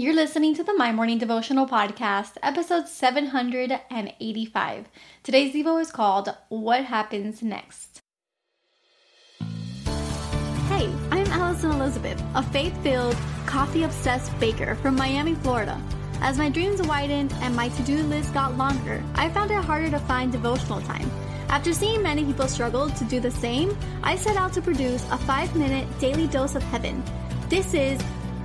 You're listening to the My Morning Devotional Podcast, episode 785. Today's Devo is called What Happens Next. Hey, I'm Alison Elizabeth, a faith filled, coffee obsessed baker from Miami, Florida. As my dreams widened and my to do list got longer, I found it harder to find devotional time. After seeing many people struggle to do the same, I set out to produce a five minute daily dose of heaven. This is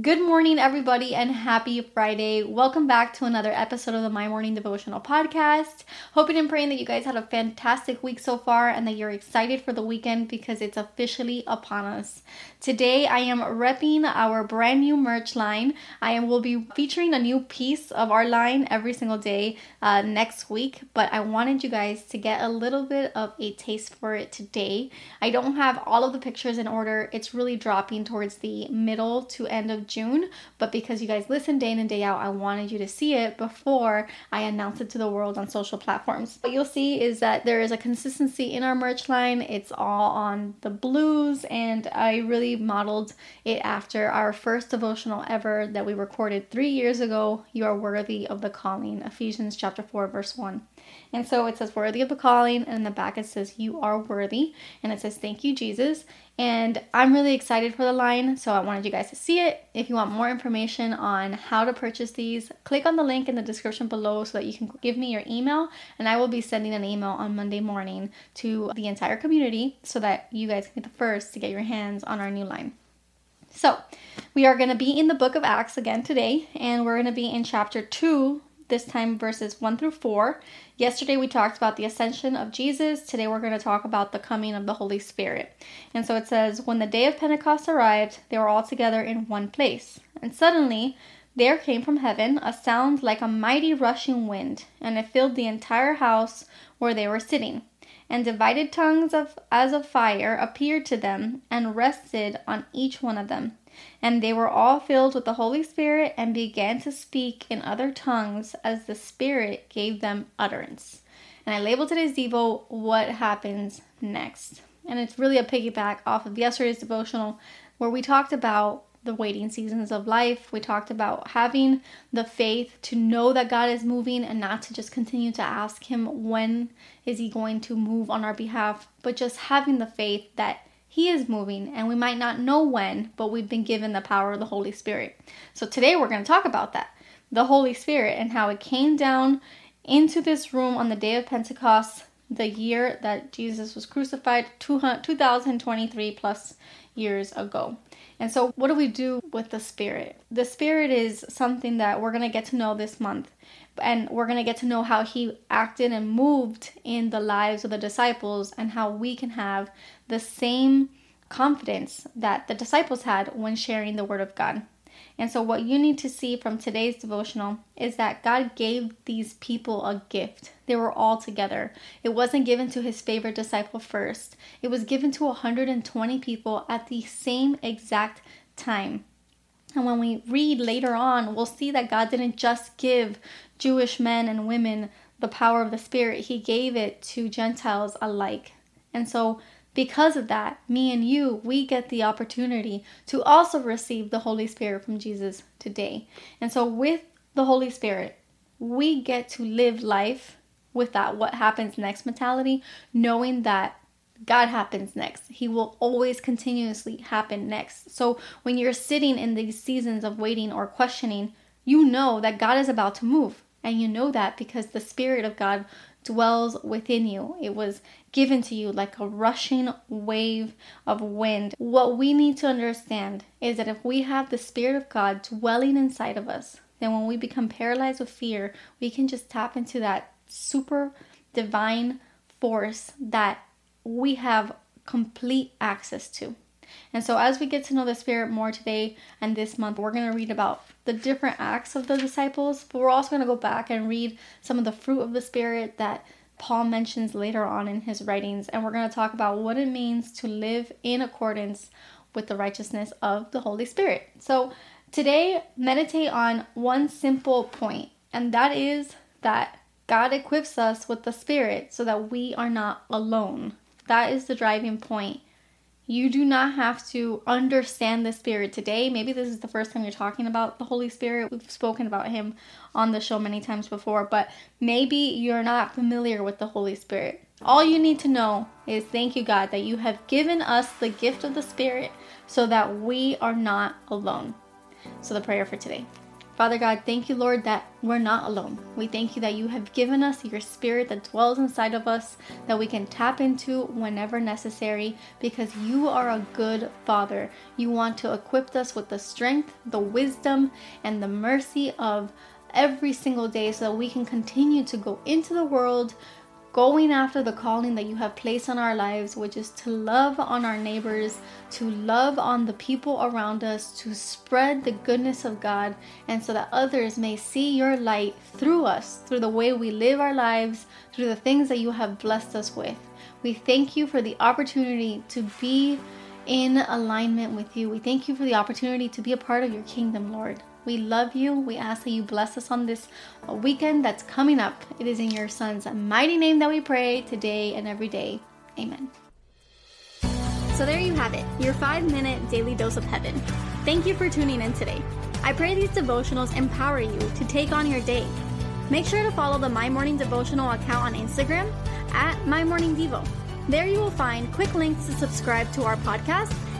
Good morning, everybody, and happy Friday. Welcome back to another episode of the My Morning Devotional Podcast. Hoping and praying that you guys had a fantastic week so far and that you're excited for the weekend because it's officially upon us. Today, I am repping our brand new merch line. I will be featuring a new piece of our line every single day uh, next week, but I wanted you guys to get a little bit of a taste for it today. I don't have all of the pictures in order, it's really dropping towards the middle to end of June, but because you guys listen day in and day out, I wanted you to see it before I announce it to the world on social platforms. What you'll see is that there is a consistency in our merch line. It's all on the blues, and I really modeled it after our first devotional ever that we recorded three years ago. You are worthy of the calling, Ephesians chapter 4, verse 1. And so it says, worthy of the calling, and in the back it says, you are worthy. And it says, thank you, Jesus. And I'm really excited for the line, so I wanted you guys to see it. If you want more information on how to purchase these, click on the link in the description below so that you can give me your email, and I will be sending an email on Monday morning to the entire community so that you guys can be the first to get your hands on our new line. So, we are going to be in the book of Acts again today, and we're going to be in chapter 2, this time verses 1 through 4. Yesterday we talked about the ascension of Jesus. Today we're going to talk about the coming of the Holy Spirit. And so it says, When the day of Pentecost arrived, they were all together in one place. And suddenly there came from heaven a sound like a mighty rushing wind, and it filled the entire house where they were sitting. And divided tongues of as of fire appeared to them and rested on each one of them and they were all filled with the Holy Spirit and began to speak in other tongues as the Spirit gave them utterance. And I labeled today's Devo, What Happens Next? And it's really a piggyback off of yesterday's devotional where we talked about the waiting seasons of life. We talked about having the faith to know that God is moving and not to just continue to ask Him when is He going to move on our behalf, but just having the faith that he is moving, and we might not know when, but we've been given the power of the Holy Spirit. So today we're going to talk about that the Holy Spirit and how it came down into this room on the day of Pentecost, the year that Jesus was crucified, 2023 plus years ago. And so, what do we do with the Spirit? The Spirit is something that we're going to get to know this month and we're going to get to know how he acted and moved in the lives of the disciples and how we can have the same confidence that the disciples had when sharing the word of God. And so, what you need to see from today's devotional is that God gave these people a gift. They were all together. It wasn't given to his favorite disciple first, it was given to 120 people at the same exact time. And when we read later on, we'll see that God didn't just give Jewish men and women the power of the Spirit, He gave it to Gentiles alike. And so, because of that, me and you, we get the opportunity to also receive the Holy Spirit from Jesus today. And so, with the Holy Spirit, we get to live life with that what happens next mentality, knowing that God happens next. He will always continuously happen next. So when you're sitting in these seasons of waiting or questioning, you know that God is about to move. And you know that because the Spirit of God dwells within you. It was given to you like a rushing wave of wind. What we need to understand is that if we have the Spirit of God dwelling inside of us, then when we become paralyzed with fear, we can just tap into that super divine force that we have complete access to. And so, as we get to know the Spirit more today and this month, we're going to read about the different acts of the disciples, but we're also going to go back and read some of the fruit of the Spirit that Paul mentions later on in his writings. And we're going to talk about what it means to live in accordance with the righteousness of the Holy Spirit. So, today, meditate on one simple point, and that is that God equips us with the Spirit so that we are not alone. That is the driving point. You do not have to understand the Spirit today. Maybe this is the first time you're talking about the Holy Spirit. We've spoken about Him on the show many times before, but maybe you're not familiar with the Holy Spirit. All you need to know is thank you, God, that you have given us the gift of the Spirit so that we are not alone. So, the prayer for today. Father God, thank you, Lord, that we're not alone. We thank you that you have given us your spirit that dwells inside of us that we can tap into whenever necessary because you are a good Father. You want to equip us with the strength, the wisdom, and the mercy of every single day so that we can continue to go into the world going after the calling that you have placed on our lives, which is to love on our neighbors, to love on the people around us, to spread the goodness of God, and so that others may see your light through us, through the way we live our lives, through the things that you have blessed us with. We thank you for the opportunity to be in alignment with you. We thank you for the opportunity to be a part of your kingdom, Lord. We love you. We ask that you bless us on this uh, weekend that's coming up. It is in your Son's mighty name that we pray today and every day. Amen. So there you have it, your five minute daily dose of heaven. Thank you for tuning in today. I pray these devotionals empower you to take on your day. Make sure to follow the My Morning Devotional account on Instagram at My Morning Devo. There you will find quick links to subscribe to our podcast